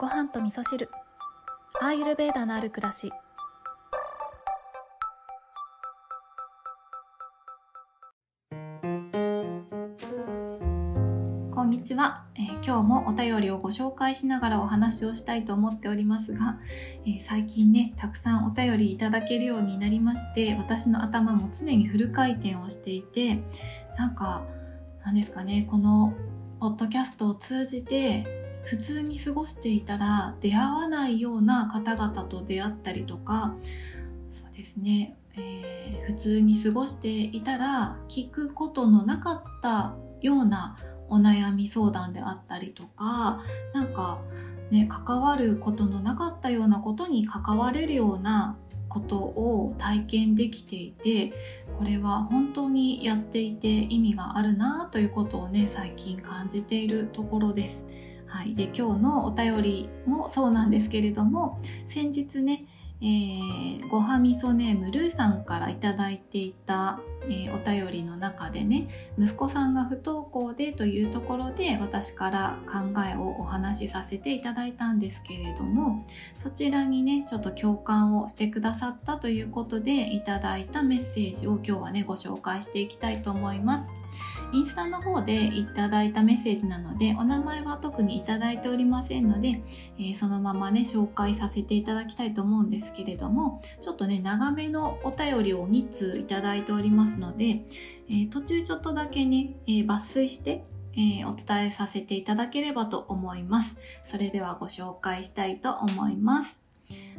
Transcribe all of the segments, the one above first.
ご飯と味噌汁。アーユルベーダのある暮らし。こんにちは、えー今日もお便りをご紹介しながらお話をしたいと思っておりますが、えー最近ねたくさんお便りいただけるようになりまして私の頭も常にフル回転をしていてなんかなんですかねこのポッドキャストを通じて普通に過ごしていたら出会わないような方々と出会ったりとかそうですね、えー普通に過ごしていたら聞くことのなかったようなお悩み相談であったりとかなんかね関わることのなかったようなことに関われるようなことを体験できていてこれは本当にやっていて意味があるなということをね最近感じているところです。はい、で今日のお便りもそうなんですけれども先日ね、えーごはみそネームルーさんから頂いていた、えーお便りの中でね息子さんが不登校でというところで私から考えをお話しさせていただいたんですけれどもそちらにねちょっと共感をしてくださったということでいただいたメッセージを今日はねご紹介していきたいと思います。インスタの方でいただいたメッセージなのでお名前は特にいただいておりませんので、えーそのままね紹介させていただきたいと思うんですけれどもちょっとね長めのお便りを2通いただいておりますので、えー途中ちょっとだけね、えー抜粋してえーお伝えさせていただければと思います。それではご紹介したいと思います。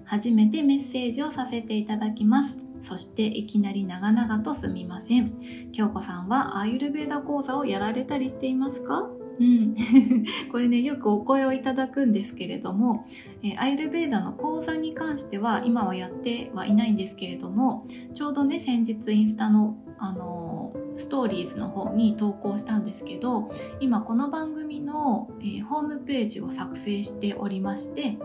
初めてメッセージをさせていただきます。そしていきなり長々とすみません。京子さんはアーユルベーダ講座をやられたりしていますか？うん、これねよくお声をいただくんですけれども、えーアーユルベーダの講座に関しては今はやってはいないんですけれどもちょうどね先日インスタの、あのーストーリーズの方に投稿したんですけど今この番組の、えーホームページを作成しておりまして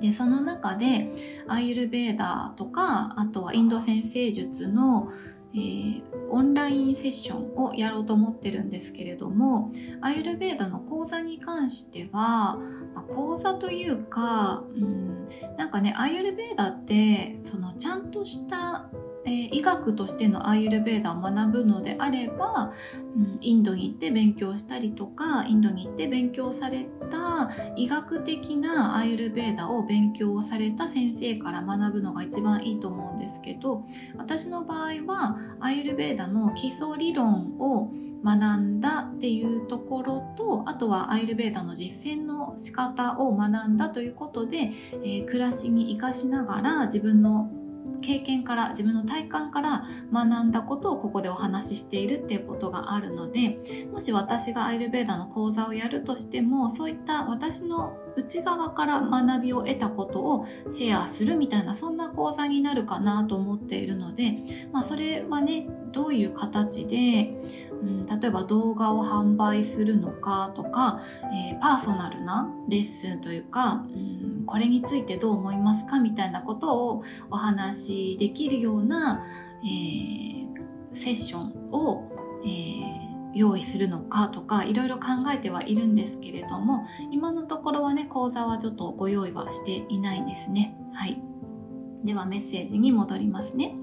でその中でアイユルベーダーとかあとはインド先生術の、えーオンラインセッションをやろうと思ってるんですけれどもアイユルベーダの講座に関しては、まあ講座というか、うん、なんかねアーユルベーダってそのちゃんとした、えー医学としてのアーユルベーダを学ぶのであれば、うん、インドに行って勉強したりとかインドに行って勉強された医学的なアーユルベーダを勉強された先生から学ぶのが一番いいと思うんですけど私の場合はアーユルベーダの基礎理論を学んだっていうところとあとはアイルベーダの実践の仕方を学んだということで、えー暮らしに生かしながら自分の経験から自分の体感から学んだことをここでお話ししているっていうことがあるのでもし私がアイルベーダーの講座をやるとしてもそういった私の内側から学びを得たことをシェアするみたいなそんな講座になるかなと思っているので、まあ、それはねどういう形で、うん、例えば動画を販売するのかとか、えーパーソナルなレッスンというか、うん、これについてどう思いますかみたいなことをお話しできるような、えーセッションを、えー用意するのかとかいろいろ考えてはいるんですけれども今のところはね講座はちょっとご用意はしていないですね。はい。ではメッセージに戻りますね。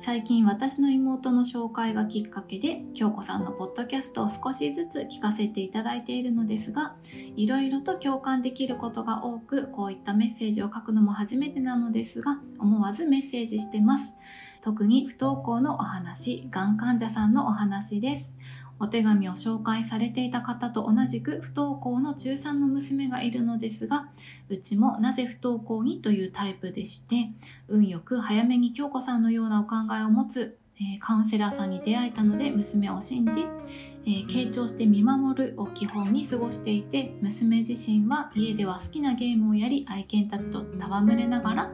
最近私の妹の紹介がきっかけで京子さんのポッドキャストを少しずつ聞かせていただいているのですがいろいろと共感できることが多くこういったメッセージを書くのも初めてなのですが思わずメッセージしてます。特に不登校のお話がん患者さんのお話です。お手紙を紹介されていた方と同じく不登校の中3の娘がいるのですがうちもなぜ不登校にというタイプでして運よく早めに京子さんのようなお考えを持つ、えカウンセラーさんに出会えたので娘を信じ、えー傾聴して見守るを基本に過ごしていて娘自身は家では好きなゲームをやり愛犬たちと戯れながら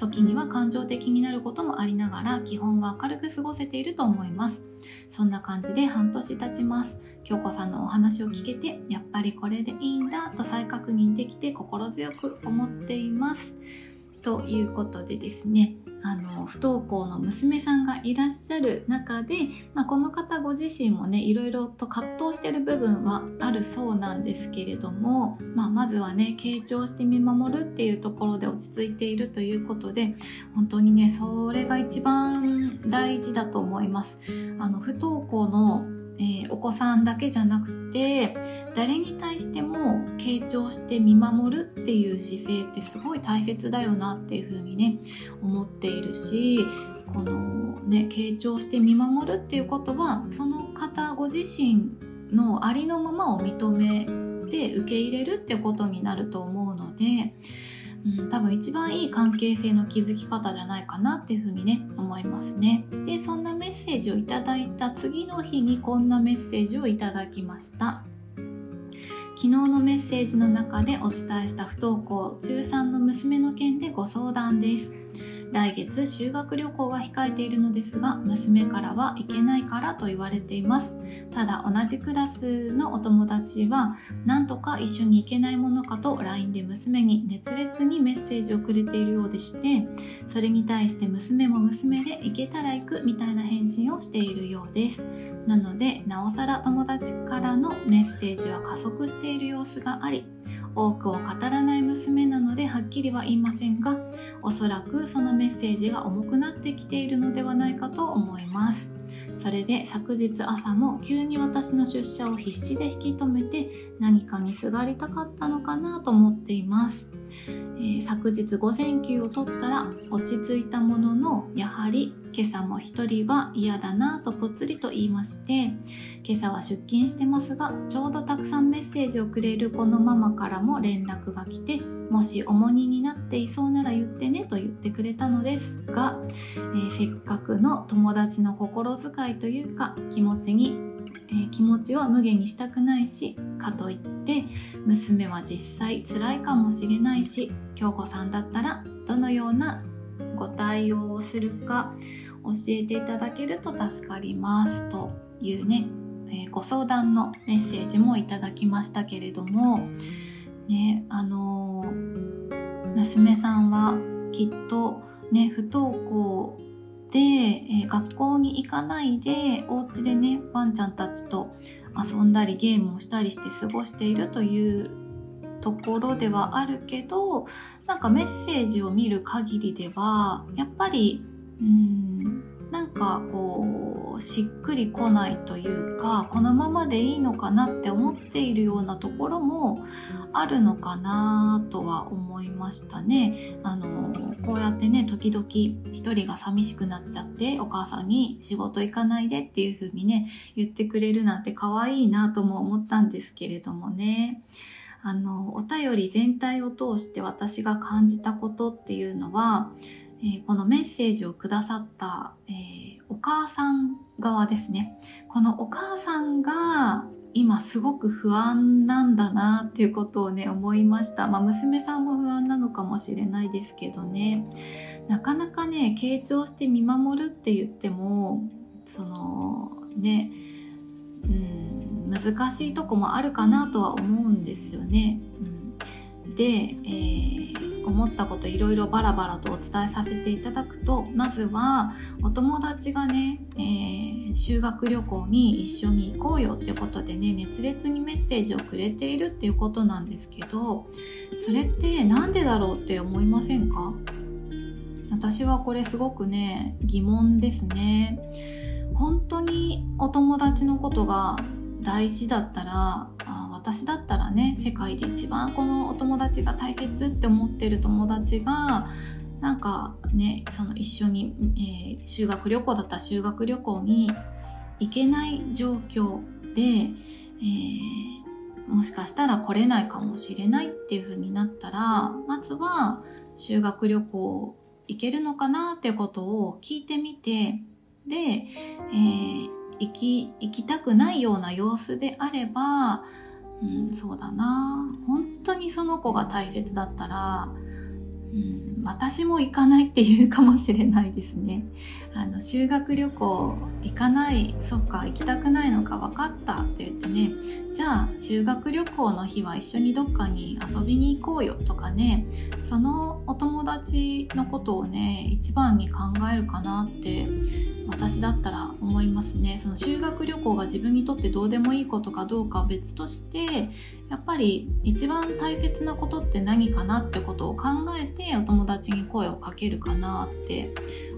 時には感情的になることもありながら基本は明るく過ごせていると思います。そんな感じで半年経ちます。京子さんのお話を聞けてやっぱりこれでいいんだと再確認できて心強く思っています。ということでですねあの不登校の娘さんがいらっしゃる中で、まあ、この方ご自身もねいろいろと葛藤してる部分はあるそうなんですけれども、まあ、まずはね傾聴して見守るっていうところで落ち着いているということで本当にねそれが一番大事だと思います。あの不登校のえー、お子さんだけじゃなくて誰に対しても傾聴して見守るっていう姿勢ってすごい大切だよなっていうふうにね思っているしこのね傾聴して見守るっていうことはその方ご自身のありのままを認めて受け入れるってことになると思うのでうん、多分一番いい関係性の築き方じゃないかなっていうふうにね思いますね。でそんなメッセージをいただいた次の日にこんなメッセージをいただきました。昨日のメッセージの中でお伝えした不登校中3の娘の件でご相談です。来月修学旅行が控えているのですが娘からは行けないからと言われています。ただ同じクラスのお友達はなんとか一緒に行けないものかと LINE で娘に熱烈にメッセージをくれているようでしてそれに対して娘も娘で行けたら行くみたいな返信をしているようです。なのでなおさら友達からのメッセージは加速している様子があり多くを語らない娘なのではっきりは言いませんがおそらくそのメッセージが重くなってきているのではないかと思います。それで昨日朝も急に私の出社を必死で引き止めて何かにすがりたかったのかなと思っています、えー、昨日午前休を取ったら落ち着いたもののやはり今朝も一人は嫌だなとぽつりと言いまして今朝は出勤してますがちょうどたくさんメッセージをくれるこのママからも連絡が来てもし重荷になっていそうなら言ってねと言ってくれたのですが、えー、せっかくの友達の心遣いというか気持ちに、えー、気持ちは無限にしたくないしかといって娘は実際辛いかもしれないし京子さんだったらどのようなご対応をするか教えていただけると助かりますというね、えー、ご相談のメッセージもいただきましたけれどもねあのー、娘さんはきっとね不登校で、えー、学校に行かないでお家でねワンちゃんたちと遊んだりゲームをしたりして過ごしているというところではあるけどなんかメッセージを見る限りではやっぱりうんかこうしっくりこないというかこのままでいいのかなって思っているようなところもあるのかなとは思いましたね。あのこうやってね時々一人が寂しくなっちゃってお母さんに仕事行かないでっていう風にね言ってくれるなんて可愛いなとも思ったんですけれどもね。あのお便り全体を通して私が感じたことっていうのはえー、このメッセージをくださった、えー、お母さん側ですね。このお母さんが今すごく不安なんだなっていうことをね思いました、まあ、娘さんも不安なのかもしれないですけどね。なかなかね傾聴して見守るって言ってもそのねうん難しいとこもあるかなとは思うんですよね。うん、で、えー思ったこといろいろバラバラとお伝えさせていただくとまずはお友達がね、えー、修学旅行に一緒に行こうよっていうことでね熱烈にメッセージをくれているっていうことなんですけどそれって何でだろうって思いませんか？私はこれすごくね疑問ですね。本当にお友達のことが大事だったら私だったらね世界で一番このお友達が大切って思ってる友達がなんかねその一緒に、えー、修学旅行だったら修学旅行に行けない状況で、えー、もしかしたら来れないかもしれないっていう風になったらまずは修学旅行行けるのかなってことを聞いてみてで、えー、行き行きたくないような様子であればうん、そうだな本当にその子が大切だったら、うん、私も行かないっていうかもしれないですね。あの修学旅行行かないそっか行きたくないのか分かったって言ってねじゃあ修学旅行の日は一緒にどっかに遊びに行こうよとかねそのお友達のことをね一番に考えるかなって私だったら思いますね。その修学旅行が自分にとってどうでもいいことかどうか別としてやっぱり一番大切なことって何かなってことを考えてお友達に声をかけるかなって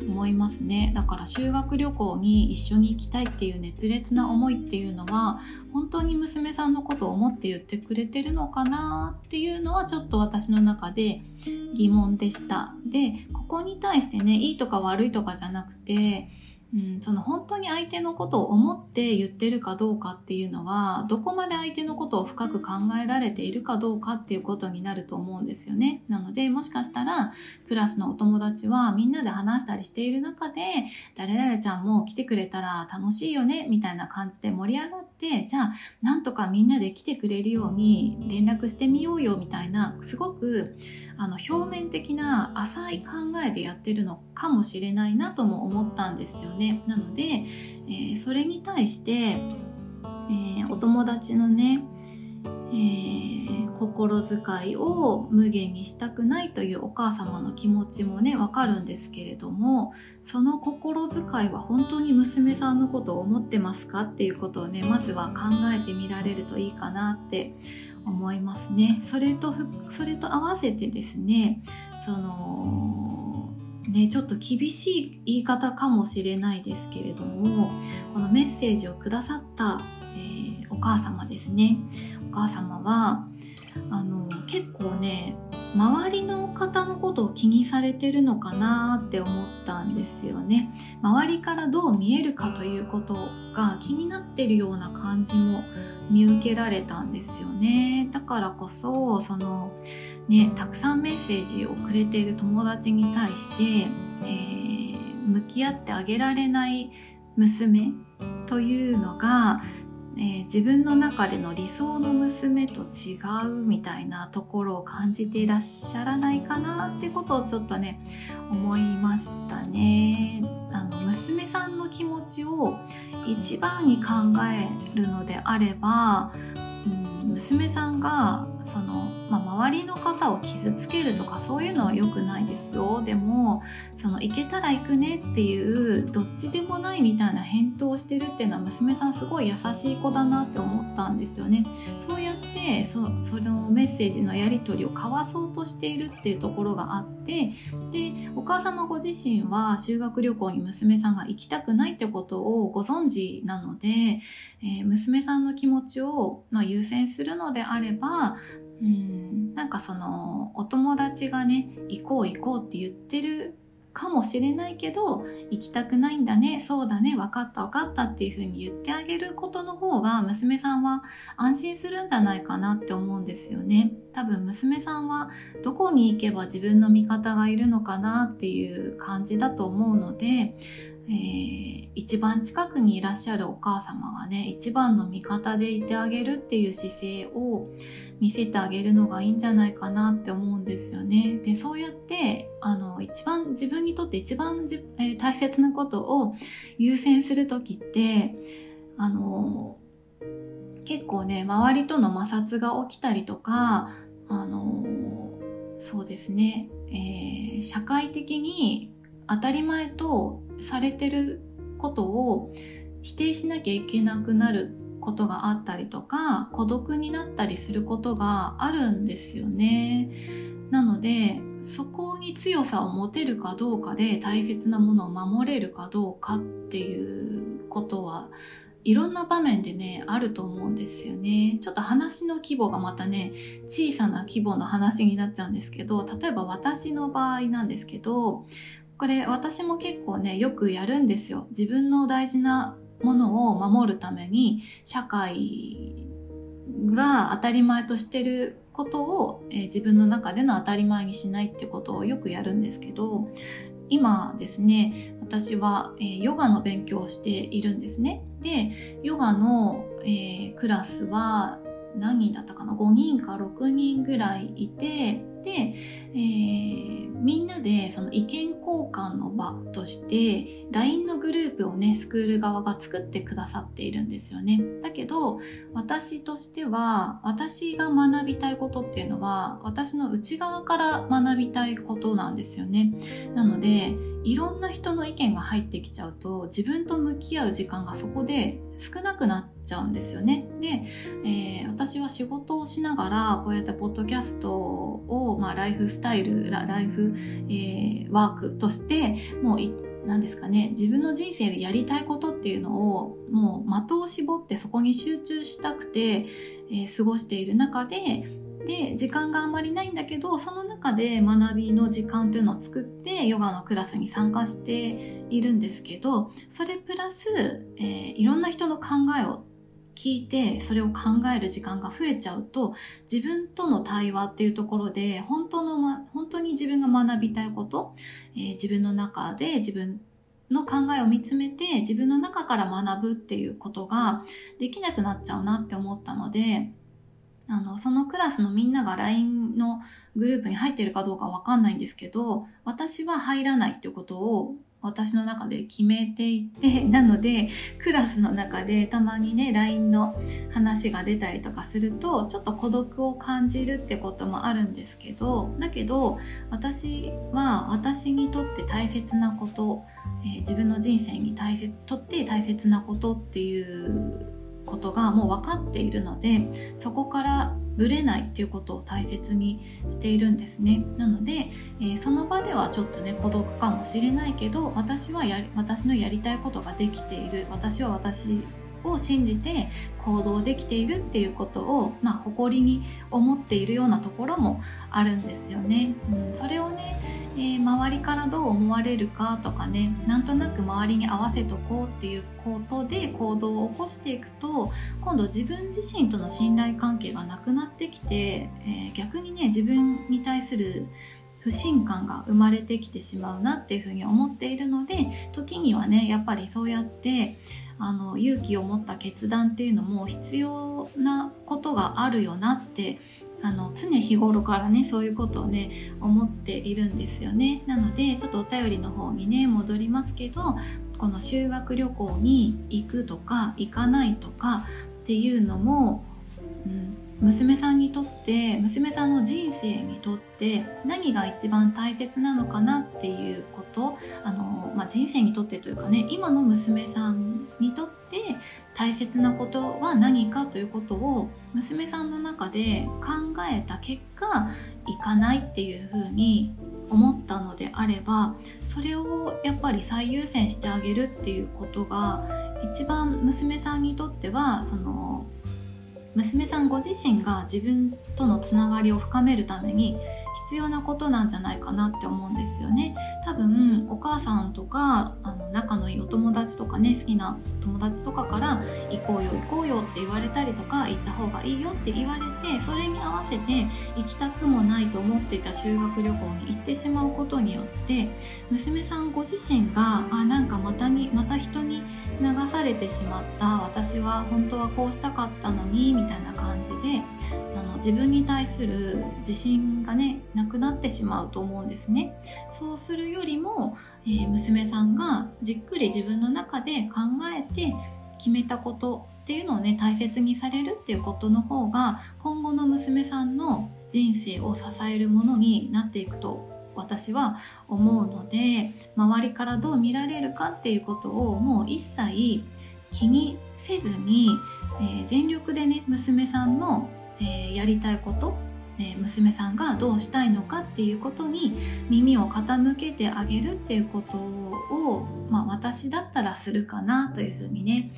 思いますね。だから修学旅行に一緒に行きたいっていう熱烈な思いっていうのは本当に娘さんのことを思って言ってくれてるのかなっていうのはちょっと私の中で疑問でした。でここに対してねいいとか悪いとかじゃなくてうん、その本当に相手のことを思って言ってるかどうかっていうのはどこまで相手のことを深く考えられているかどうかっていうことになると思うんですよね。なのでもしかしたらクラスのお友達はみんなで話したりしている中で誰々ちゃんも来てくれたら楽しいよねみたいな感じで盛り上がってじゃあなんとかみんなで来てくれるように連絡してみようよみたいなすごくあの表面的な浅い考えでやってるのかもしれないなとも思ったんですよねね。なので、えー、それに対して、えー、お友達のね、えー、心遣いを無限にしたくないというお母様の気持ちもねわかるんですけれどもその心遣いは本当に娘さんのことを思ってますかっていうことをねまずは考えてみられるといいかなって思いますね。それとそれと合わせてですねそのねちょっと厳しい言い方かもしれないですけれどもこのメッセージをくださった、えー、お母様ですね。お母様はあの結構ね周りの方のことを気にされてるのかなって思ったんですよね。周りからどう見えるかということが気になってるような感じも見受けられたんですよね。だからこそそのねたくさんメッセージをくれている友達に対して、えー、向き合ってあげられない娘というのがえー、自分の中での理想の娘と違うみたいなところを感じていらっしゃらないかなってことをちょっとね思いましたね。あの娘さんの気持ちを一番に考えるのであれば、うん、娘さんがその、まあ、周りの方を傷つけるとかそういうのは良くないですよ。でもその行けたら行くねっていうどっちでもないみたいな返答をしてるっていうのは娘さんすごい優しい子だなって思ったんですよね。そうてそそのメッセージのやり取りを交わそうとしているっていうところがあってでお母様ご自身は修学旅行に娘さんが行きたくないってことをご存知なので、えー、娘さんの気持ちを、まあ、優先するのであればうんなんかそのお友達がね行こう行こうって言ってるかもしれないけど行きたくないんだねそうだね分かった分かったっていう風に言ってあげることの方が娘さんは安心するんじゃないかなって思うんですよね。多分娘さんはどこに行けば自分の味方がいるのかなっていう感じだと思うのでえー、一番近くにいらっしゃるお母様がね一番の味方でいてあげるっていう姿勢を見せてあげるのがいいんじゃないかなって思うんですよね。でそうやってあの一番自分にとって一番じ、えー、大切なことを優先する時ってあの結構ね周りとの摩擦が起きたりとかあのそうですね、えー、社会的に当たり前とされてることを否定しなきゃいけなくなることがあったりとか孤独になったりすることがあるんですよね。なのでそこに強さを持てるかどうかで大切なものを守れるかどうかっていうことはいろんな場面でねあると思うんですよね。ちょっと話の規模がまたね小さな規模の話になっちゃうんですけど例えば私の場合なんですけどこれ私も結構ねよくやるんですよ。自分の大事なものを守るために社会が当たり前としてることを、えー、自分の中での当たり前にしないってことをよくやるんですけど今ですね私は、えー、ヨガの勉強をしているんですね。でヨガの、えー、クラスは何人だったかな？5人か6人ぐらいいてで、え、みんなでその意見交換の場として LINE のグループをねスクール側が作ってくださっているんですよねだけど私としては私が学びたいことっていうのは私の内側から学びたいことなんですよねなのでいろんな人の意見が入ってきちゃうと自分と向き合う時間がそこで少なくなっちゃうんですよね。で、えー、私は仕事をしながらこうやってポッドキャストを、まあ、ライフスタイルライフ、えー、ワークとしてもう何ですかね自分の人生でやりたいことっていうのをもう的を絞ってそこに集中したくて、えー、過ごしている中でで時間があんまりないんだけどその中で学びの時間というのを作ってヨガのクラスに参加しているんですけどそれプラス、えー、いろんな人の考えを聞いてそれを考える時間が増えちゃうと自分との対話っていうところで本当の、ま、本当に自分が学びたいこと、えー、自分の中で自分の考えを見つめて自分の中から学ぶっていうことができなくなっちゃうなって思ったのであの、そのクラスのみんなが LINE のグループに入ってるかどうかわかんないんですけど、私は入らないっていうことを私の中で決めていて、なので、クラスの中でたまにね、LINE の話が出たりとかすると、ちょっと孤独を感じるってこともあるんですけど、だけど、私は私にとって大切なこと、えー、自分の人生に大切とって大切なことっていうことがもう分かっているのでそこからぶれないっていうことを大切にしているんですね。なので、えー、その場ではちょっとね孤独かもしれないけど私はやり私のやりたいことができている。私は私を信じて行動できているっていうことを、まあ、誇りに思っているようなところもあるんですよね。うん、それをね、えー、周りからどう思われるかとかねなんとなく周りに合わせとこうっていうことで行動を起こしていくと今度自分自身との信頼関係がなくなってきて、えー、逆にね自分に対する不信感が生まれてきてしまうなっていうふうに思っているので時にはねやっぱりそうやってあの勇気を持った決断っていうのも必要なことがあるよなってあの常日頃からねそういうことをね思っているんですよね。なのでちょっとお便りの方にね戻りますけどこの修学旅行に行くとか行かないとかっていうのも、うん、娘さんにとって娘さんの人生にとって何が一番大切なのかなっていうことあの、まあ、人生にとってというかね今の娘さんにとって大切なことは何かということを娘さんの中で考えた結果行かないっていうふうに思ったのであればそれをやっぱり最優先してあげるっていうことが一番娘さんにとってはその娘さんご自身が自分とのつながりを深めるために必要なことなんじゃないかなって思うんですよね。多分お母さんとかあの仲のいいお友達とかね好きな友達とかから行こうよ行こうよって言われたりとか行った方がいいよって言われてそれに合わせて行きたくもないと思っていた修学旅行に行ってしまうことによって娘さんご自身があなんかまたにまた人に流されてしまった私は本当はこうしたかったのにみたいな感じで自分に対する自信がねなくなってしまうと思うんですね。そうするよりも、えー、娘さんがじっくり自分の中で考えて決めたことっていうのをね大切にされるっていうことの方が今後の娘さんの人生を支えるものになっていくと私は思うので周りからどう見られるかっていうことをもう一切気にせずに、えー、全力でね娘さんの、えー、やりたいことえ娘さんがどうしたいのかっていうことに耳を傾けてあげるっていうことを、まあ、私だったらするかなというふうにね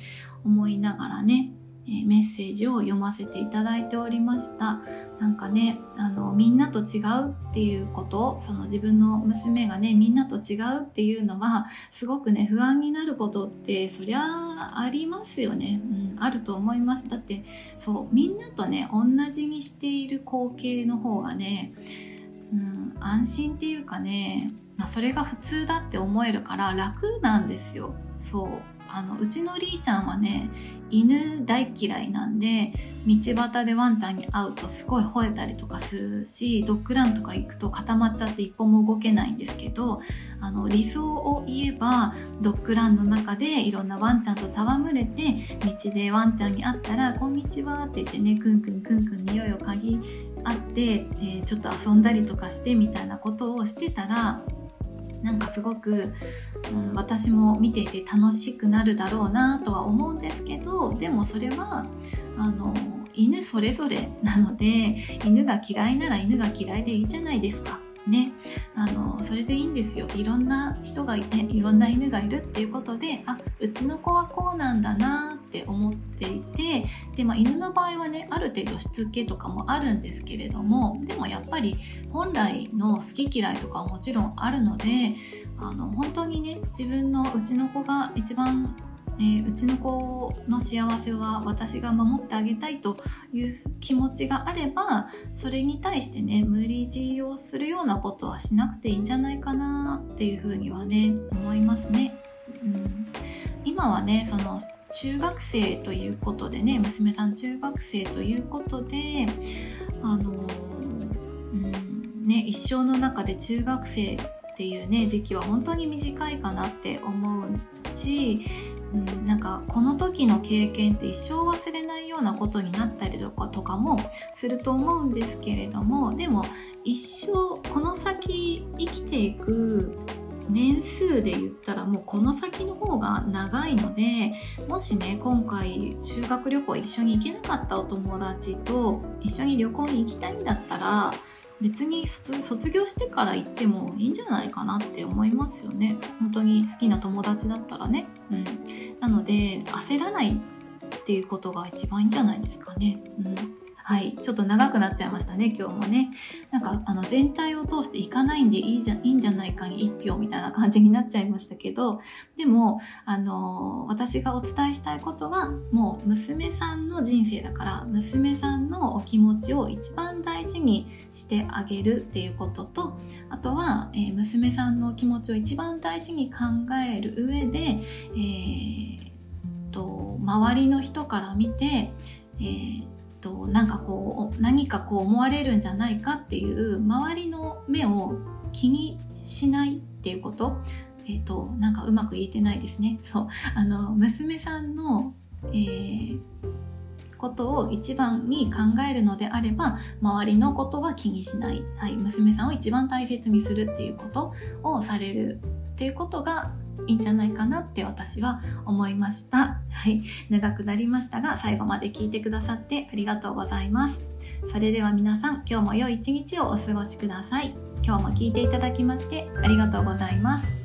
思いながらねえメッセージを読ませていただいておりました。なんかねあのみんなと違うっていうことその自分の娘がねみんなと違うっていうのはすごくね不安になることってそりゃありますよね、うん、あると思います。だってそうみんなとね同じにしている光景の方がね、うん、安心っていうかね、まあ、それが普通だって思えるから楽なんですよ。そう。あのうちのりーちゃんはね犬大嫌いなんで道端でワンちゃんに会うとすごい吠えたりとかするしドッグランとか行くと固まっちゃって一歩も動けないんですけどあの理想を言えばドッグランの中でいろんなワンちゃんと戯れて道でワンちゃんに会ったら「こんにちは」って言ってねクンクンクンクン匂いを嗅ぎ合って、えー、ちょっと遊んだりとかしてみたいなことをしてたらなんかすごく、うん、私も見ていて楽しくなるだろうなとは思うんですけどでもそれはあの犬それぞれなので犬が嫌いなら犬が嫌いでいいじゃないですか。ね、あのそれでいいんですよ。いろんな人がいていろんな犬がいるっていうことであうちの子はこうなんだなって思っていてで、まあ、犬の場合はねある程度しつけとかもあるんですけれどもでもやっぱり本来の好き嫌いとかはもちろんあるのであの本当にね自分のうちの子が一番えー、うちの子の幸せは私が守ってあげたいという気持ちがあればそれに対してね無理強いをするようなことはしなくていいんじゃないかなっていうふうにはね思いますね。うん、今はねその中学生ということでね娘さん中学生ということであの、うんね、一生の中で中学生っていうね時期は本当に短いかなって思うしうん、なんかこの時の経験って一生忘れないようなことになったりとかとかもすると思うんですけれどもでも一生この先生きていく年数で言ったらもうこの先の方が長いのでもしね今回修学旅行一緒に行けなかったお友達と一緒に旅行に行きたいんだったら別に卒業してから行ってもいいんじゃないかなって思いますよね。本当に好きな友達だったらね、うん、なので焦らないっていうことが一番いいんじゃないですかね、うんはい、ちょっと長くなっちゃいましたね、今日もね。なんか、あの、全体を通していかないんでいいじゃ、いいんじゃないかに1票みたいな感じになっちゃいましたけど、でも、あの、私がお伝えしたいことは、もう娘さんの人生だから、娘さんのお気持ちを一番大事にしてあげるっていうことと、あとは、えー、娘さんの気持ちを一番大事に考える上で、えー、と、周りの人から見て、えーとなんかこう何かこう思われるんじゃないかっていう周りの目を気にしないっていうこと。えっ、ー、となんかうまく言えてないですね。そう。あの娘さんの、えー、ことを一番に考えるのであれば周りのことは気にしない、はい、娘さんを一番大切にするっていうことをされるっていうことがいいんじゃないかなって私は思いました。はい、長くなりましたが最後まで聞いてくださってありがとうございます。それでは皆さん今日も良い一日をお過ごしください。今日も聞いていただきましてありがとうございます。